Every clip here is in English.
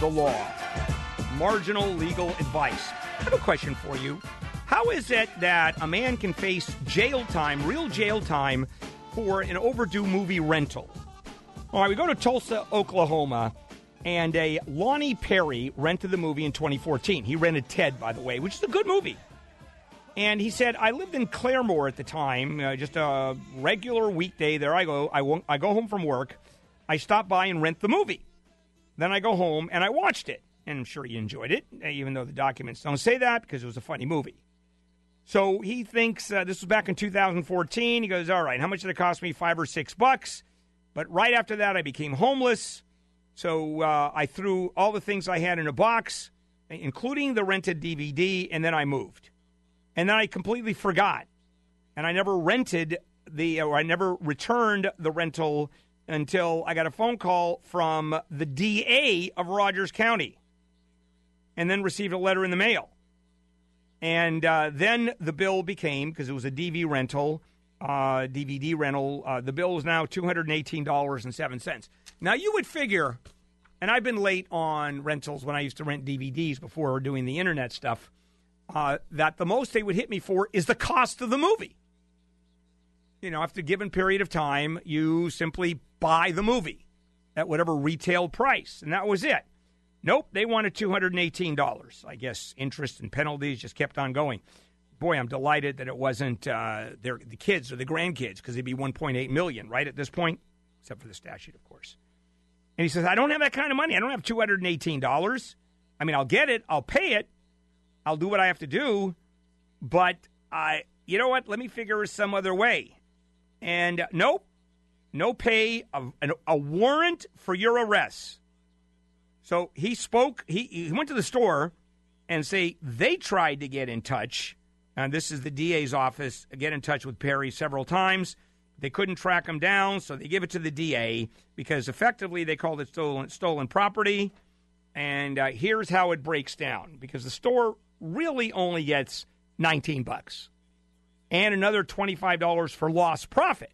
the Law, marginal legal advice. I have a question for you. How is it that a man can face jail time, real jail time, for an overdue movie rental? All right, we go to Tulsa, Oklahoma, and a Lonnie Perry rented the movie in 2014. He rented Ted, by the way, which is a good movie. And he said, I lived in Claremore at the time, uh, just a regular weekday. There I go. I, I go home from work. I stop by and rent the movie. Then I go home and I watched it. And I'm sure he enjoyed it, even though the documents don't say that because it was a funny movie. So he thinks uh, this was back in 2014. He goes, All right, how much did it cost me? Five or six bucks. But right after that, I became homeless. So uh, I threw all the things I had in a box, including the rented DVD, and then I moved. And then I completely forgot. And I never rented the, or I never returned the rental until I got a phone call from the DA of Rogers County and then received a letter in the mail. And uh, then the bill became, because it was a DV rental, uh, DVD rental, uh, the bill is now $218.07. Now, you would figure, and I've been late on rentals when I used to rent DVDs before doing the internet stuff, uh, that the most they would hit me for is the cost of the movie. You know, after a given period of time, you simply buy the movie at whatever retail price, and that was it. Nope, they wanted $218. I guess interest and penalties just kept on going. Boy, I'm delighted that it wasn't uh, their, the kids or the grandkids because it'd be 1.8 million, right, at this point, except for the statute, of course. And he says, I don't have that kind of money. I don't have $218. I mean, I'll get it, I'll pay it, I'll do what I have to do, but I, you know what? Let me figure some other way. And uh, nope, no pay, a, a warrant for your arrest. So he spoke, he, he went to the store and say they tried to get in touch. And this is the DA's office, get in touch with Perry several times. They couldn't track him down, so they give it to the DA because effectively they called it stolen, stolen property. And uh, here's how it breaks down because the store really only gets 19 bucks and another $25 for lost profit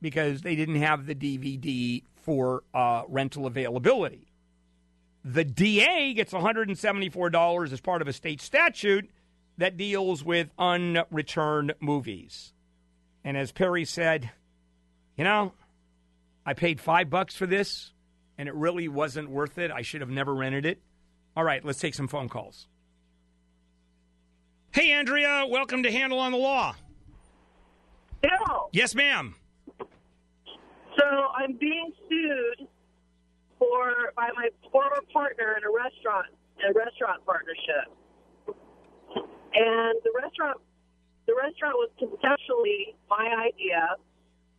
because they didn't have the DVD for uh, rental availability. The DA gets $174 as part of a state statute that deals with unreturned movies. And as Perry said, you know, I paid five bucks for this, and it really wasn't worth it. I should have never rented it. All right, let's take some phone calls. Hey, Andrea, welcome to Handel on the Law. Bill. Yes, ma'am. So I'm being sued for by my former partner in a restaurant, in a restaurant partnership, and the restaurant, the restaurant was conceptually my idea,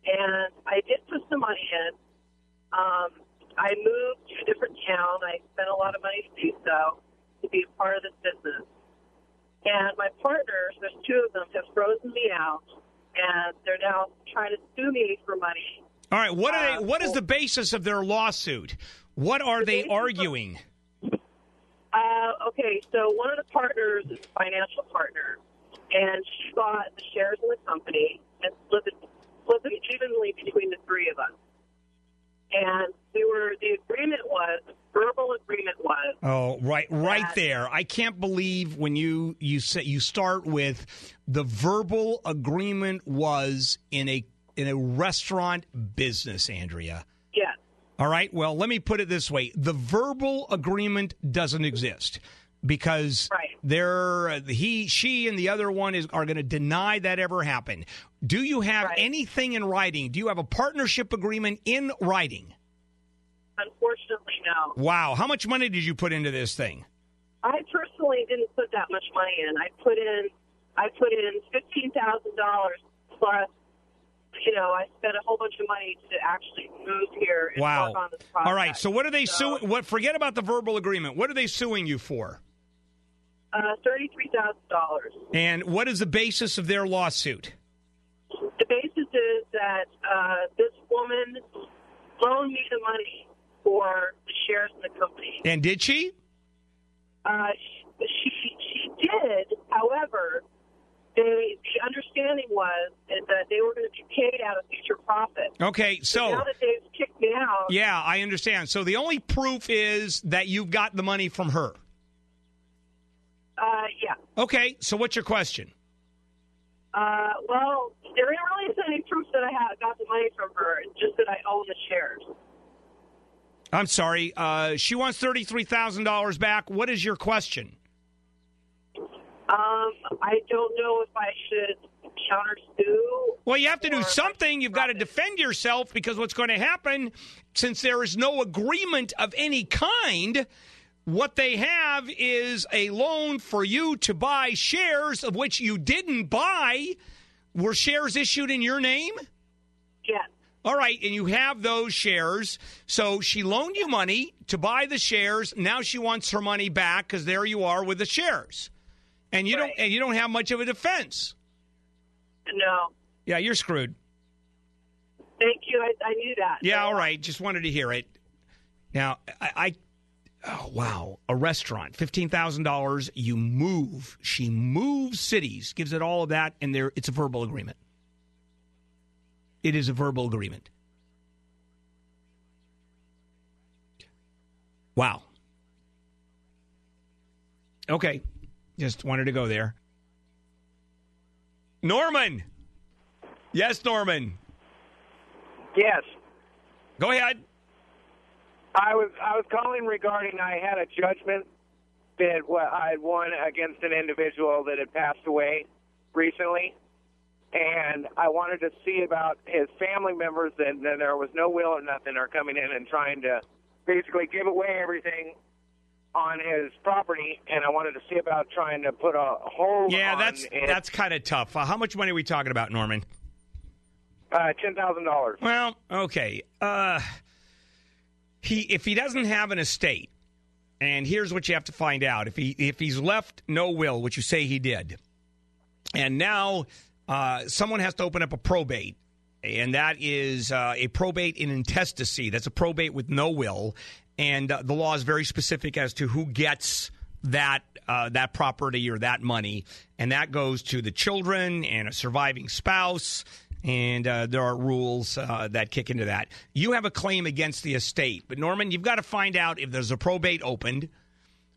and I did put some money in. Um, I moved to a different town. I spent a lot of money to do so to be a part of this business. And my partners, there's two of them, have frozen me out, and they're now trying to sue me for money. All right, what are Uh, they, what is the basis of their lawsuit? What are The they basis of- arguing? Uh, okay, so one of the partners is a financial partner, and she bought the shares in the company and split it, split it evenly between the three of us. And we were the agreement was verbal agreement was Oh, right, right that- there. I can't believe when you you say you start with the verbal agreement was in a in a restaurant business, Andrea. yes, All right. Well, let me put it this way: the verbal agreement doesn't exist because Right. they're he, she, and the other one is are going to deny that ever happened. Do you have Right. anything in writing? Do you have a partnership agreement in writing? Unfortunately no. Wow. How much money did you put into this thing? I personally didn't put that much money in. I put in I put in fifteen thousand dollars plus. You know, I spent a whole bunch of money to actually move here and Wow. work on this project. All right. So what are they So- suing? What? Forget about the verbal agreement. What are they suing you for? Uh, Thirty-three thousand dollars. And what is the basis of their lawsuit? The basis is that uh, this woman loaned me the money for the shares in the company. And did she? Uh, she she did, however, they the understanding was is that they were going to be paid out of future profit. Okay. now So that they've kicked me out. Yeah, I understand. So the only proof is that you've got the money from her. Uh, yeah. Okay, so what's your question? Uh, well, there really isn't any proof that I have got the money from her. It's just that I own the shares. I'm sorry. Uh, she wants $33,000 back. What is your question? Um, I don't know if I should counter sue. Well, you have to do something. You've got to defend yourself because what's going to happen, since there is no agreement of any kind, what they have is a loan for you to buy shares of which you didn't buy. Were shares issued in your name? Yes. All right, and you have those shares. So she loaned you money to buy the shares. Now she wants her money back because there you are with the shares, and you Right. don't and you don't have much of a defense. No. Yeah, you're screwed. Thank you. I, I knew that. Yeah, all right. Just wanted to hear it. Now, I, I oh wow, a restaurant, fifteen thousand dollars. You move. She moves cities, gives it all of that, and there it's a verbal agreement. It is a verbal agreement. Wow. Okay, just wanted to go there. Norman. Yes, Norman. Yes, Go ahead. I was I was calling regarding I had a judgment that what I had won against an individual that had passed away recently, and I wanted to see about his family members. And then there was no will or nothing are coming in and trying to basically give away everything on his property, and I wanted to see about trying to put a hold. Yeah, that's it. that's kind of tough. Uh, how much money are we talking about, Norman? uh, ten thousand dollars. Well, okay. Uh, he if he doesn't have an estate, and here's what you have to find out: if he if he's left no will, which you say he did, and now uh, someone has to open up a probate. And that is uh, a probate in intestacy. That's a probate with no will, and uh, the law is very specific as to who gets that uh, that property or that money, and that goes to the children and a surviving spouse. And uh, there are rules uh, that kick into that. You have a claim against the estate, but Norman, you've got to find out if there's a probate opened,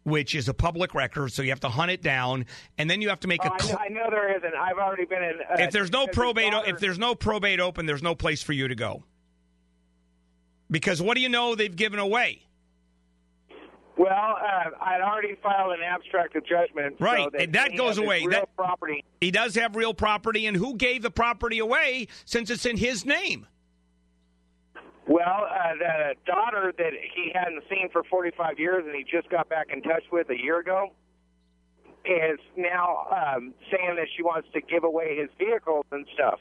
which is a public record. So you have to hunt it down, and then you have to make Oh, a. I, cl- know, I know there isn't. I've already been in. Uh, if there's no probate, daughter- if there's no probate open, there's no place for you to go. Because what do you know they've given away? Well, uh, I'd already filed an abstract of judgment. so Right, that and that goes away. That- property. He does have real property, and who gave the property away since it's in his name? Well, uh, the daughter that he hadn't seen for 45 years and he just got back in touch with a year ago is now um, saying that she wants to give away his vehicles and stuff.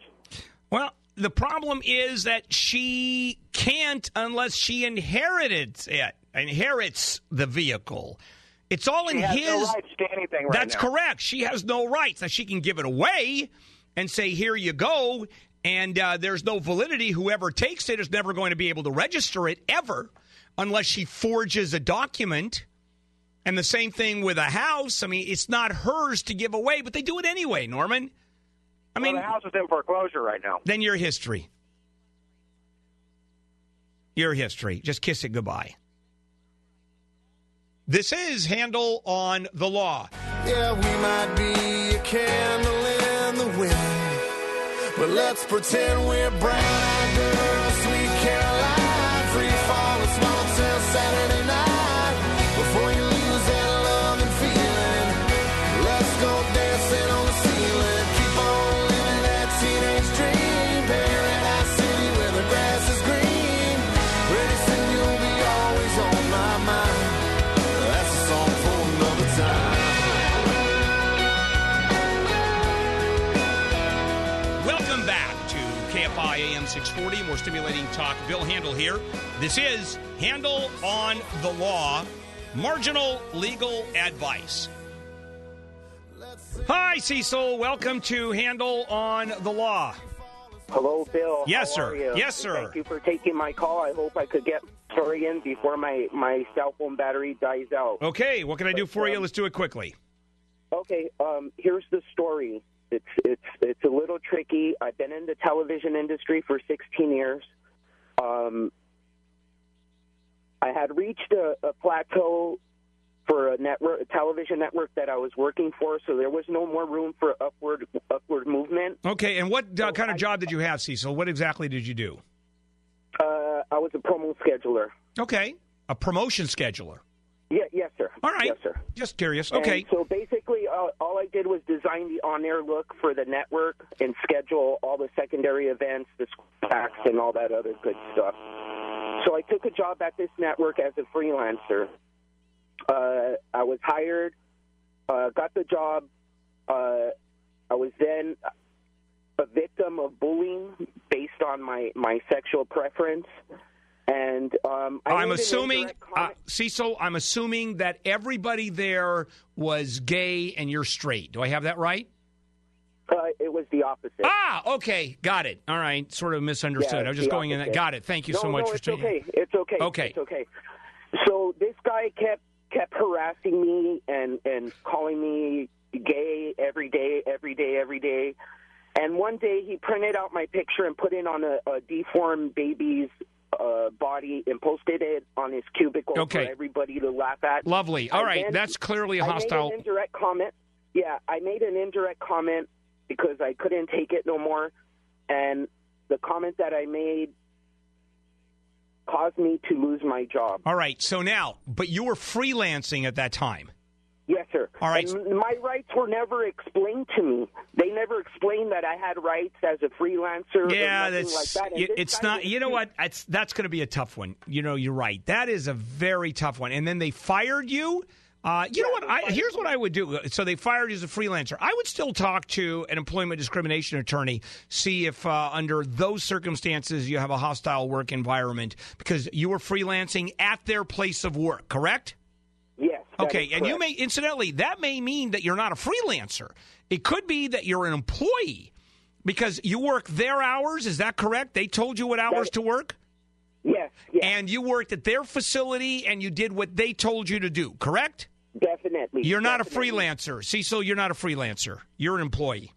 Well, the problem is that she can't unless she inherits it, inherits the vehicle. It's all in his. no rights to anything right That's now. correct. She has no rights. Now she can give it away and say, "Here you go," and uh, there's no validity. Whoever takes it is never going to be able to register it ever, unless she forges a document. And the same thing with a house. I mean, it's not hers to give away, but they do it anyway. Norman. I Well, mean, the house is in foreclosure right now. then your history. Your history. Just kiss it goodbye. This is Handel on the Law. Yeah, we might be a candle in the wind, but let's pretend we're brown-eyed girls, KFI AM 640, more stimulating talk. Bill Handel here. This is Handel on the Law, marginal legal advice. Hi, Cecil. Welcome to Handel on the Law. Hello, Bill. Yes, How sir. Yes, sir. Thank you for taking my call. I hope I could get sorry in before my, my cell phone battery dies out. Okay, what can I do for you? Um, Let's do it quickly. Okay, um, here's the story. It's it's it's a little tricky. I've been in the television industry for 16 years. Um, I had reached a, a plateau for a network, a television network that I was working for, so there was no more room for upward upward movement. Okay, and what uh, kind of I- job did you have, Cecil? What exactly did you do? Uh, I was a promo scheduler. Okay, a promotion scheduler. Yeah, yes, sir. All right. Yes, sir. Just curious. And Okay. so basically, uh, all I did was design the on-air look for the network and schedule all the secondary events, the acts, and all that other good stuff. So I took a job at this network as a freelancer. Uh, I was hired, uh, got the job. Uh, I was then a victim of bullying based on my, my sexual preference. And um, I I'm assuming, uh, Cecil, I'm assuming that everybody there was gay and you're straight. Do I have that right? uh, it was the opposite. Ah, okay. Got it. All right. Sort of misunderstood. Yeah, I was just going in that. Got it. Thank you no, so much no, for it's saying okay. It's okay. Okay. It's okay. So this guy kept kept harassing me and and calling me gay every day, every day, every day. And one day he printed out my picture and put it on a, a deformed baby's uh, body and posted it on his cubicle Okay. for everybody to laugh at. Lovely. All And right. That's clearly a hostile. made an indirect comment. Yeah, I made an indirect comment because I couldn't take it no more, and the comment that I made caused me to lose my job. All right. So now, but you were freelancing at that time. All right. And my rights were never explained to me. They never explained that I had rights as a freelancer. Yeah, or that's like that. And y- this it's not. You know what? It's, that's going to be a tough one. You know, you're right. That is a very tough one. And then they fired you. Uh, you know what? I, here's what I would do. So they fired you as a freelancer. I would still talk to an employment discrimination attorney, see if uh, under those circumstances you have a hostile work environment because you were freelancing at their place of work. Correct? Okay, and you may incidentally that may mean that you're not a freelancer. It could be that you're an employee because you work their hours. Is that correct? They told you what hours to work, Yes. Yes. and you worked at their facility and you did what they told you to do. Correct? definitely. You're not a definitely. freelancer, Cecil. You're not a freelancer. You're an employee.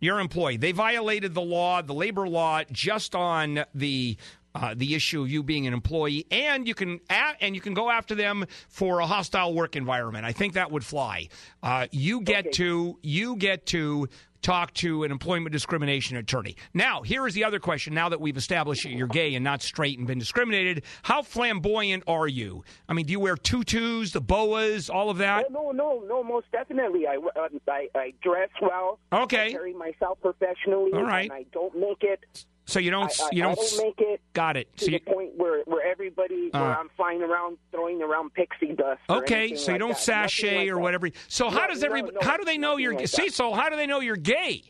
You're an employee. They violated the law, the labor law, just on the uh, the issue of you being an employee, and you can a- and you can go after them for a hostile work environment. I think that would fly. Uh, you get Okay. to you get to talk to an employment discrimination attorney. Now, here is the other question. Now that we've established that you're gay and not straight and been discriminated, how flamboyant are you? I mean, do you wear tutus, the boas, all of that? Oh, no, no, no, most definitely. I, uh, I, I dress well. Okay. I carry myself professionally. All right. And I don't make it. So you don't I, I, you don't, don't make it got it. to So the you, point where, where everybody, where Uh. I'm flying around throwing around pixie dust. okay, so you like don't that. Like or that. whatever. So how No, does no, no, how do they know you're like that. How do they know you're gay?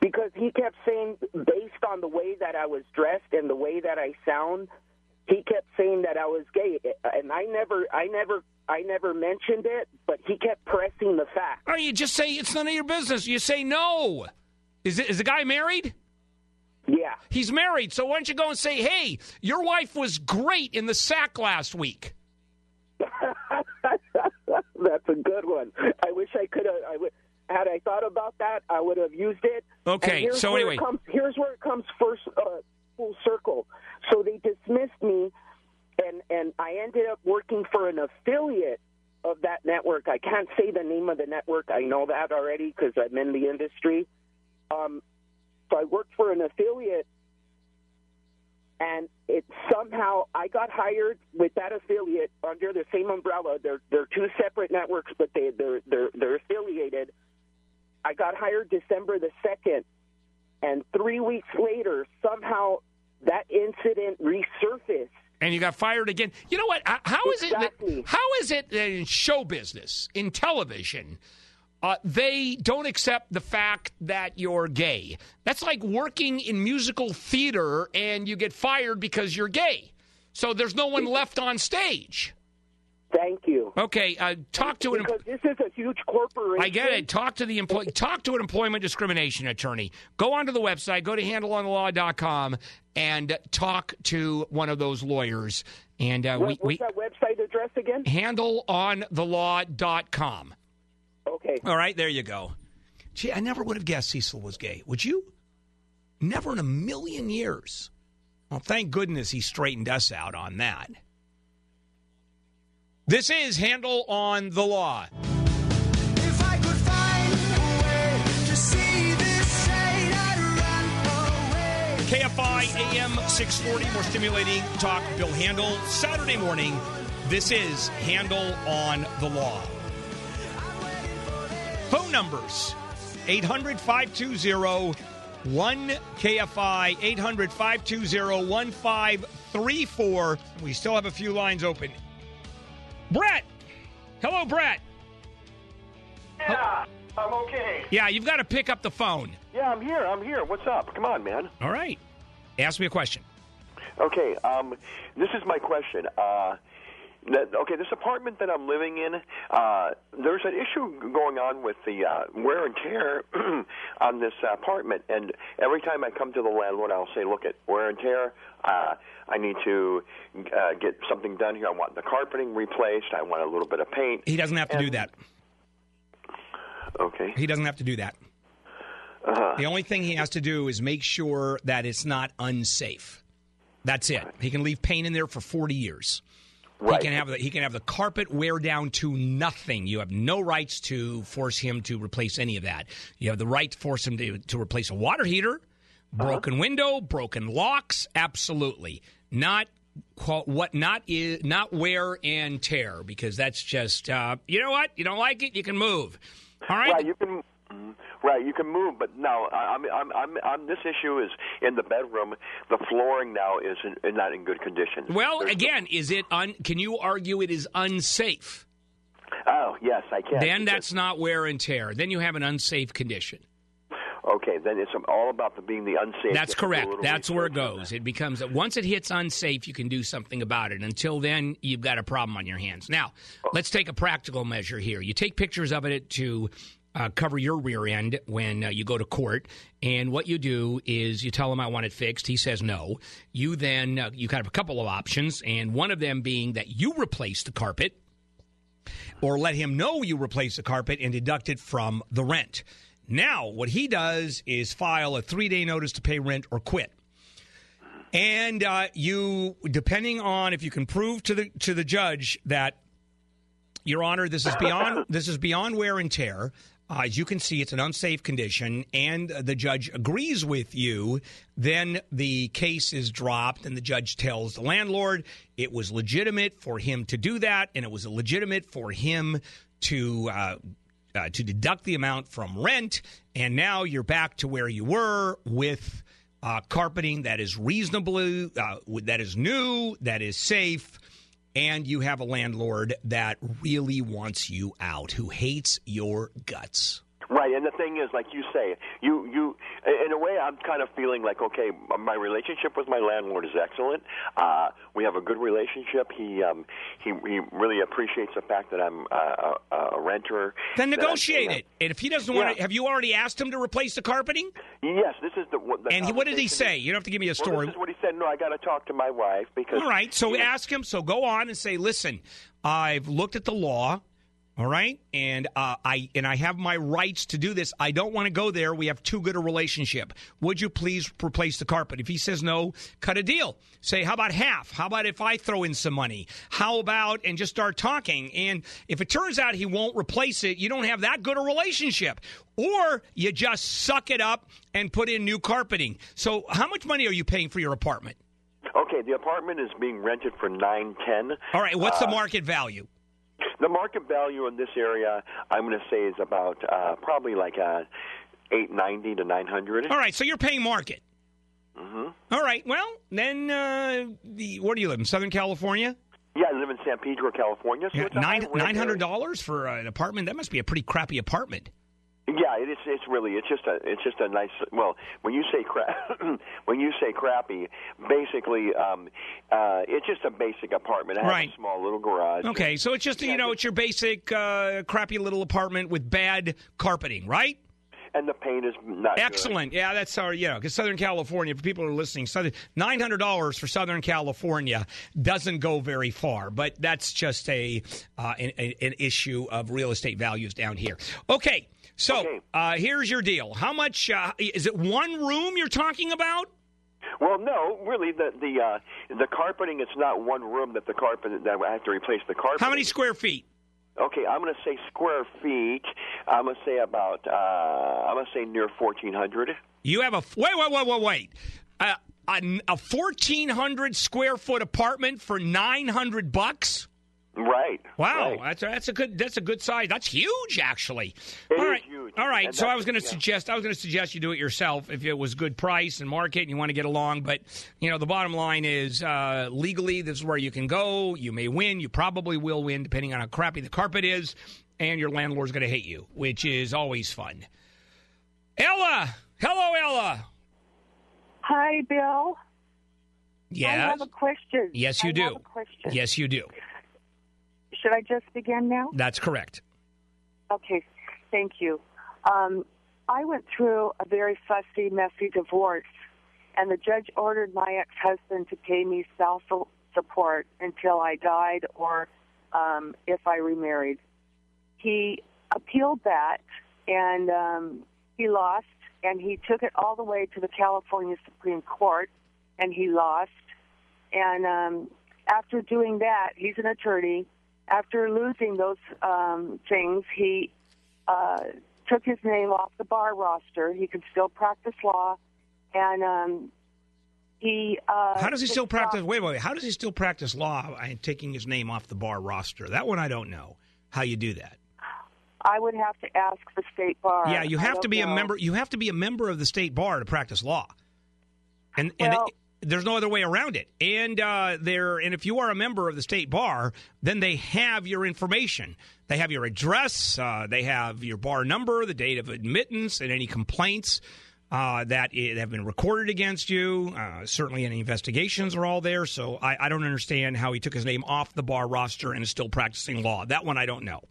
Because he kept saying, based on the way that I was dressed and the way that I sound, he kept saying that I was gay, and I never, I never, I never mentioned it, but he kept pressing the fact. Or you just say it's none of your business. You say no. Is it, is the guy married? He's married. So why don't you go and say, hey, your wife was great in the sack last week. That's a good one. I wish I could have. I would, had I thought about that, I would have used it. Okay, so anyway. comes, here's where it comes first, uh, full circle. So they dismissed me, and and I ended up working for an affiliate of that network. I can't say the name of the network. I know that already because I'm in the industry. Um, so I worked for an affiliate and it somehow I got hired with that affiliate under the same umbrella. They're they're two separate networks, but they they're they're they're affiliated. I got hired December the second, and three weeks later, somehow that incident resurfaced. And you got fired again. You know what? How is it? That, how is it that in show business, in television, uh, they don't accept the fact that you're gay? That's like working in musical theater and you get fired because you're gay. So there's no one left on stage. Thank you. Okay, uh, talk to an. Because this is a huge corporation. I get it. Talk to the employee. Talk to an employment discrimination attorney. Go onto the website. Go to handelonthelaw.com and talk to one of those lawyers. And uh, What, we, what's we that website address again? handelonthelaw.com. Okay. All right, there you go. Gee, I never would have guessed Cecil was gay. Would you? Never in a million years. Well, thank goodness he straightened us out on that. This is Handel on the Law. If I could find a way to see this shade, I'd run away. KFI AM 640, more stimulating talk. Bill Handel. Saturday morning, this is Handel on the Law. Phone numbers 800 520 1KFI, 800 520 1534. We still have a few lines open. Brett! Hello, Brett. Yeah, I'm okay. Yeah, you've got to pick up the phone. Yeah, I'm here. I'm here. What's up? Come on, man. All right. Ask me a question. Okay, um, this is my question. Uh, that, okay, this apartment that I'm living in, uh, there's an issue going on with the uh, wear and tear on this apartment, and every time I come to the landlord, I'll say, "Look at wear and tear. Uh, I need to uh, get something done here. I want the carpeting replaced. I want a little bit of paint." He doesn't have to do that. Okay. He doesn't have to do that. Uh-huh. The only thing he has to do is make sure that it's not unsafe. That's it. He can leave paint in there for 40 years. Right. He can have the, he can have the carpet wear down to nothing. You have no rights to force him to replace any of that. You have the right to force him to, to replace a water heater, broken window, broken locks. Absolutely not. What not is not wear and tear because that's just uh, you know what you don't like it you can move. All right. Right, you can. Mhm. Right, you can move, but now I- I'm, I'm, I'm, I'm, this issue is in the bedroom. The flooring now is in, not in good condition. Well, There's- again, is it un? Can you argue it is unsafe? Oh, yes, I can. Then that's not wear and tear. Then you have an unsafe condition. okay. Then it's all about the being the unsafe. That's correct. That's where it goes. It becomes once it hits unsafe, you can do something about it. Until then, you've got a problem on your hands. Now, let's take a practical measure here. You take pictures of it to uh, cover your rear end when uh, you go to court, and what you do is you tell him I want it fixed. He says no. You then uh, you kind of have a couple of options, and one of them being that you replace the carpet or let him know you replace the carpet and deduct it from the rent. Now, what he does is file a three day notice to pay rent or quit. And uh, you, depending on if you can prove to the to the judge that, Your Honor, this is beyond this is beyond wear and tear. Uh, as you can see, it's an unsafe condition, and the judge agrees with you. Then the case is dropped, and the judge tells the landlord it was legitimate for him to do that, and it was legitimate for him to uh, uh, to deduct the amount from rent, and now you're back to where you were with uh, carpeting that is reasonably uh, that is new, that is safe, and you have a landlord that really wants you out, who hates your guts. Right, and the thing is, like you say, you you in a way, I'm kind of feeling like okay, my relationship with my landlord is excellent. Uh, we have a good relationship. He um, he he really appreciates the fact that I'm uh, a, a renter. Then negotiate it. And if he doesn't want Yeah. to, have you already asked him to replace the carpeting? Yes, this is the. the And he, what did he say? You don't have to give me a Well, story. this is what he said. No, I got to talk to my wife because. All right. So ask him. So go on and say, listen, I've looked at the law. All right, and uh, I and I have my rights to do this. I don't want to go there. We have too good a relationship. Would you please replace the carpet? If he says no, cut a deal. Say, how about half? How about if I throw in some money? How about and just start talking? And if it turns out he won't replace it, you don't have that good a relationship, or you just suck it up and put in new carpeting. So, how much money are you paying for your apartment? Okay, the apartment is being rented for nine ten. All right, what's the Uh, market value? The market value in this area, I'm going to say, is about uh, probably like uh, eight ninety to nine hundred. All right, so you're paying market. Mm-hmm. All right, well, then uh, the, where do you live? In Southern California? Yeah, I live in San Pedro, California. So Yeah, it's nine high rent nine hundred area. dollars for an apartment. That must be a pretty crappy apartment. Yeah, it is. It's really. It's just a. It's just a nice. Well, when you say crap, when you say crappy, basically, um, uh, it's just a basic apartment. It has Right. a small little garage. Okay, so it's just you know it's your basic uh, crappy little apartment with bad carpeting, right? And the paint is not good. Excellent. Yeah, that's our you know because Southern California for people who are listening, Southern nine hundred dollars for Southern California doesn't go very far, but that's just a uh, an, an issue of real estate values down here. Okay, so Okay. Uh, here's your deal. How much uh, is it? One room you're talking about? Well, no, really, the the uh, the carpeting. It's not one room that the carpet that I have to replace the carpet. How many square feet? Okay, I'm going to say square feet. I'm going to say about. Uh, I'm going to say near 1,400. You have a wait, wait, wait, wait, wait. Uh, a, a fourteen hundred square foot apartment for nine hundred bucks. Right. Wow, right. that's a, that's a good that's a good size. That's huge, actually. It All is huge. all right. And So I was going to yeah. suggest I was going to suggest you do it yourself if it was good price and market and you want to get along. But you know, the bottom line is uh, legally, this is where you can go. You may win. You probably will win, depending on how crappy the carpet is, and your landlord's going to hate you, which is always fun. Ella, hello, Ella. Hi, Bill. Yes. I have a question. Yes, you I do. Have a question. Yes, you do. Should I just begin now? That's correct. Okay. Thank you. Um, I went through a very fussy, messy divorce, and the judge ordered my ex-husband to pay me self support until I died or um, if I remarried. He appealed that, and um, he lost, and he took it all the way to the California Supreme Court, and he lost. And um, after doing that, he's an attorney. After losing those um, things, he uh, took his name off the bar roster. He could still practice law, and um, he. Uh, How does he still practice? Wait, wait, wait. How does he still practice law and taking his name off the bar roster? That one I don't know. How you do that? I would have to ask the state bar. yeah, you have to be a member. You have to be a member of the state bar to practice law, and and Well- it- there's no other way around it. And uh, there, and if you are a member of the state bar, then they have your information. They have your address. Uh, they have your bar number, the date of admittance, and any complaints. Uh, that have been recorded against you. Uh, certainly, any investigations are all there. So I, I don't understand how he took his name off the bar roster and is still practicing law. That one I don't know.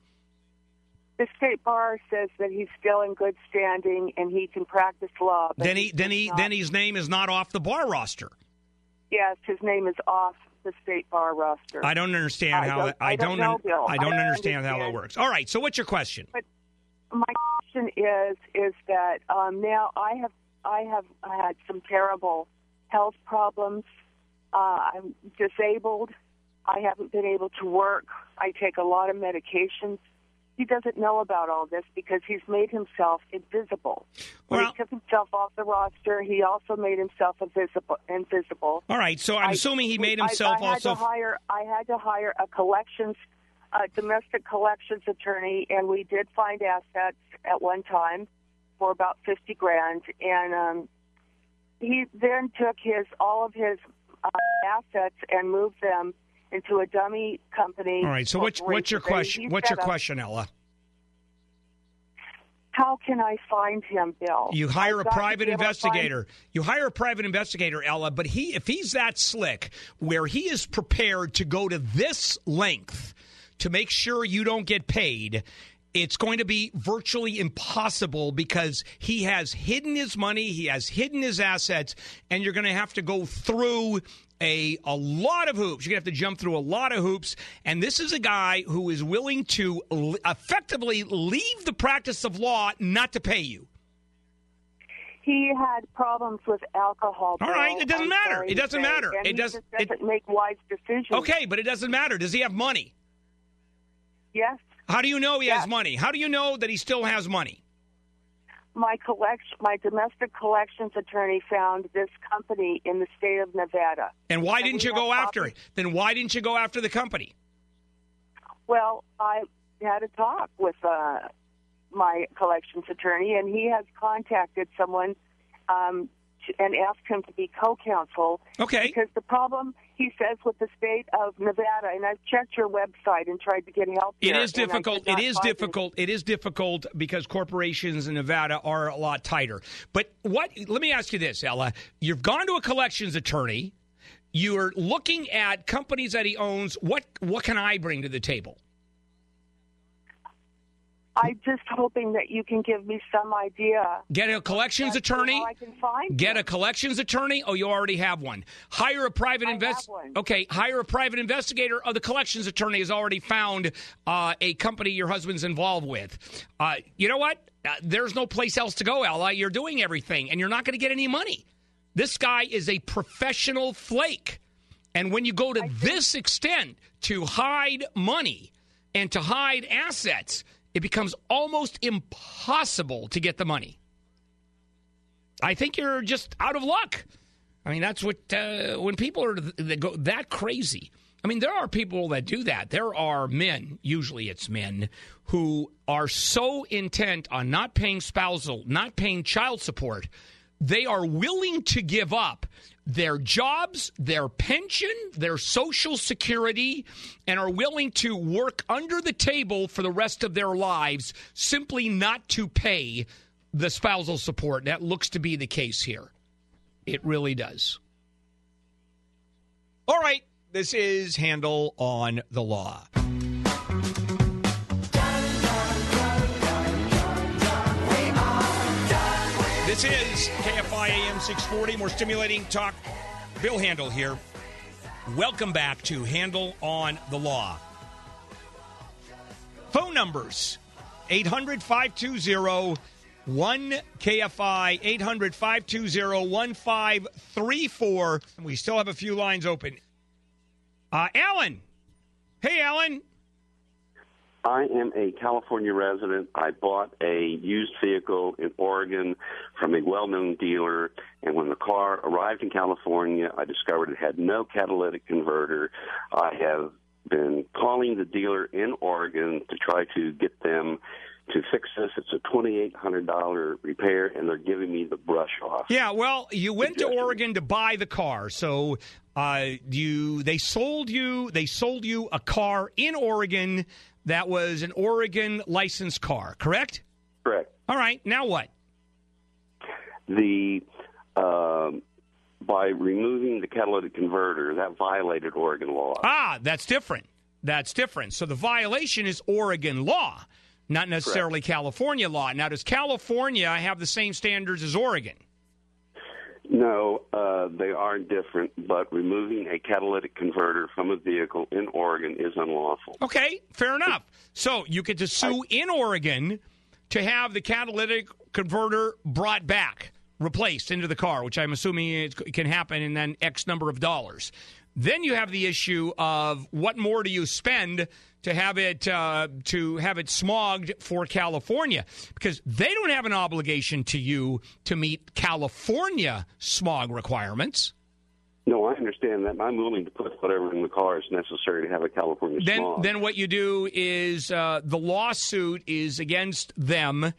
The state bar says that he's still in good standing and he can practice law. but Then he, then he, not- then his name is not off the bar roster. Yes, his name is off the state bar roster. I don't understand I how don't- I I don't don't know. I don't don't understand how that works. All right, so what's your question? my question is is that um, now I have I have had some terrible health problems. Uh, I'm disabled. I haven't been able to work. I take a lot of medications. He doesn't know about all this because he's made himself invisible. When Well- he took himself off the roster, he also made himself invisible. Invisible. All right, so I'm I- assuming he made I- himself I, had also. To hire, I had to hire a collections, a domestic collections attorney, and we did find assets at one time for about fifty grand. And um, he then took his all of his uh, assets and moved them into a dummy company. all right, so what's what's your question? What's your um, question, Ella? How can I find him, Bill? You hire a I've private investigator. You hire a private investigator, Ella, but he if he's that slick where he is prepared to go to this length to make sure you don't get paid, it's going to be virtually impossible because he has hidden his money, he has hidden his assets, and you're going to have to go through a a lot of hoops. You're going to have to jump through a lot of hoops, and this is a guy who is willing to effectively leave the practice of law not to pay you. He had problems with alcohol. All right, it doesn't I'm matter. It doesn't say. matter. And It does- just it- doesn't make wise decisions. Okay, but it doesn't matter. Does he have money? Yes. How do you know he has money? How do you know that he still has money? my collection, my domestic collections attorney found this company in the state of Nevada. And why And didn't you go after it? Then why didn't you go after the company? Well, I had a talk with uh, my collections attorney, and he has contacted someone um, and asked him to be co-counsel. Okay. Because the problem, he says, with the state of Nevada, and I've checked your website and tried to get help. It is difficult. It is difficult. It is difficult because corporations in Nevada are a lot tighter. But what? Let me ask you this, Ella. You've gone to a collections attorney. You're looking at companies that he owns. What what can I bring to the table? I'm just hoping that you can give me some idea. Get a collections attorney. I can find Get a collections attorney. Oh, you already have one. Hire a private I invest. Okay, hire a private investigator. Oh, the collections attorney has already found uh, a company your husband's involved with. Uh, you know what? Uh, there's no place else to go, Ella. You're doing everything, and you're not going to get any money. This guy is a professional flake. And when you go to this extent to hide money and to hide assets, it becomes almost impossible to get the money. I think you're just out of luck. I mean, that's what uh, when people are they go that crazy. I mean, there are people that do that. There are men, usually it's men, who are so intent on not paying spousal, not paying child support, they are willing to give up their jobs, their pension, their social security, and are willing to work under the table for the rest of their lives simply not to pay the spousal support. That looks to be the case here. It really does. All right. This is Handel on the Law. KFI AM 640, more stimulating talk. Bill Handel here. Welcome back to Handel on the Law. Phone numbers 800 520 1 KFI 800 520 1534. We still have a few lines open. Uh, Alan. Hey, Alan. I am a California resident. I bought a used vehicle in Oregon from a well known dealer, and when the car arrived in California, I discovered it had no catalytic converter. I have been calling the dealer in Oregon to try to get them to fix this. It's a twenty-eight hundred dollar repair, and they're giving me the brush off. Yeah, well, you went to Oregon to buy the car, so uh, you they sold you they sold you a car in Oregon that was an Oregon licensed car, correct? Correct. All right. Now what? The um, by removing the catalytic converter, that violated Oregon law. Ah, that's different. That's different. So the violation is Oregon law, not necessarily California law. Now, does California have the same standards as Oregon? No, uh, they are different, but removing a catalytic converter from a vehicle in Oregon is unlawful. Okay, fair enough. So you get to sue in Oregon to have the catalytic converter brought back, replaced into the car, which I'm assuming it can happen and then X number of dollars. Then you have the issue of what more do you spend to have it uh, to have it smogged for California because they don't have an obligation to you to meet California smog requirements. No, I understand that. I'm willing to put whatever in the car is necessary to have a California Then, smog. then what you do is uh, the lawsuit is against them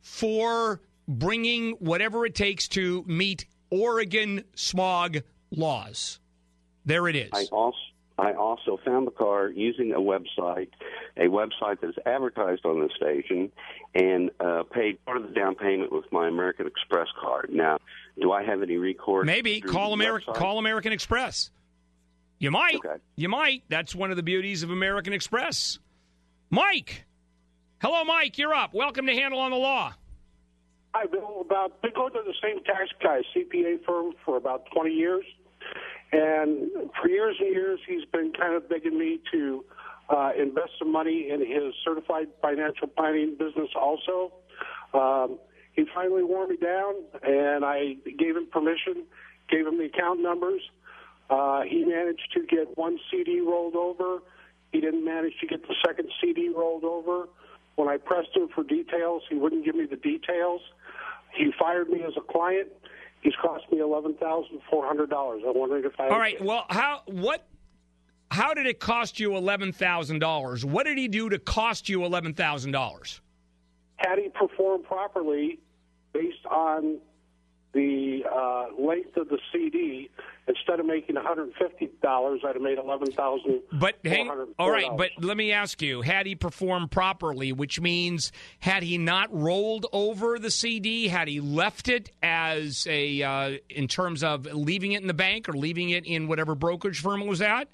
for bringing whatever it takes to meet Oregon smog laws. There it is. I also I also found the car using a website, a website that is advertised on the station, and uh, paid part of the down payment with my American Express card. Now, do I have any recourse? Maybe call American call American Express. You might. Okay. You might. That's one of the beauties of American Express. Mike. Hello, Mike. You're up. Welcome to Handel on the Law. I've been about been going to the same tax guy CPA firm for about 20 years, and for years and years he's been kind of begging me to uh, invest some money in his certified financial planning business. Also, um, he finally wore me down, and I gave him permission, gave him the account numbers. Uh, he managed to get one CD rolled over. He didn't manage to get the second CD rolled over. When I pressed him for details, he wouldn't give me the details. He fired me as a client. He's cost me eleven thousand four hundred dollars. I'm wondering if I All right. Well, how what? How did it cost you eleven thousand dollars? What did he do to cost you eleven thousand dollars? had he performed properly based on the uh, length of the CD, instead of making one hundred fifty dollars, I'd have made eleven thousand. But hang, all right, but let me ask you: Had he performed properly, which means had he not rolled over the CD, had he left it as a uh, in terms of leaving it in the bank or leaving it in whatever brokerage firm it was at?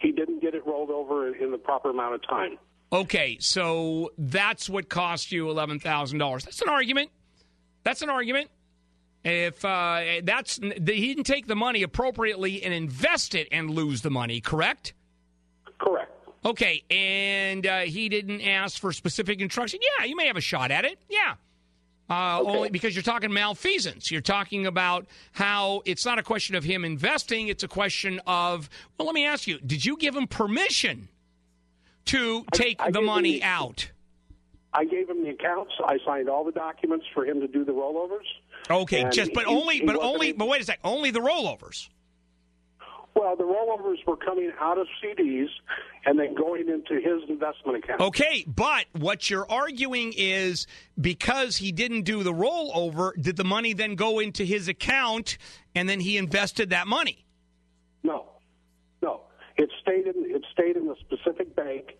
he didn't get it rolled over in the proper amount of time. Okay, so that's what cost you eleven thousand dollars. That's an argument. That's an argument. If uh, that's he didn't take the money appropriately and invest it and lose the money, correct? Correct. Okay, and uh, he didn't ask for specific instruction. Yeah, you may have a shot at it. Yeah, Uh, Only because you're talking malfeasance. You're talking about how it's not a question of him investing. It's a question of, well, let me ask you, did you give him permission to take I the money the- out? I gave him the accounts. I signed all the documents for him to do the rollovers. Okay, And just but he- only he but only but wait a sec, only the rollovers. Well, the rollovers were coming out of CDs and then going into his investment account. Okay, but what you're arguing is because he didn't do the rollover, did the money then go into his account and then he invested that money? No, no. It stayed in it stayed in the specific bank,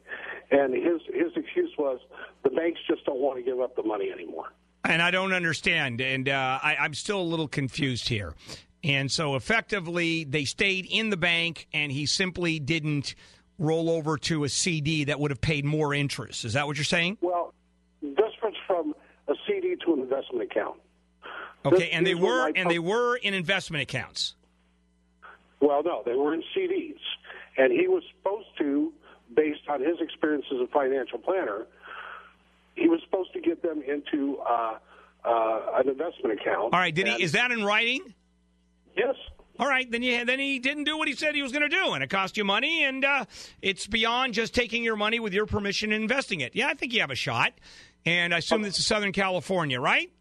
and his his excuse was the banks just don't want to give up the money anymore. And I don't understand, and uh, I, I'm still a little confused here. And so effectively, they stayed in the bank, and he simply didn't roll over to a CD that would have paid more interest. Is that what you're saying? Well, difference from a CD to an investment account. Okay, This- and they were and they were in investment accounts. Well, no, they were in CDs, and he was supposed to, based on his experience as a financial planner, he was supposed to get them into uh, uh, an investment account. All right, did And- he? Is that in writing? Yes. All right, then you then he didn't do what he said he was going to do, and it cost you money, and uh, it's beyond just taking your money with your permission and investing it. Yeah, I think you have a shot, and I assume this is Southern California, right?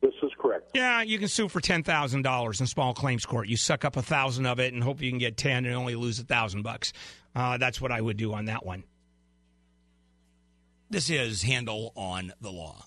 This is correct. Yeah, you can sue for ten thousand dollars in small claims court. You suck up a thousand of it and hope you can get ten and only lose a thousand bucks. Uh, that's what I would do on that one. This is Handel on the Law.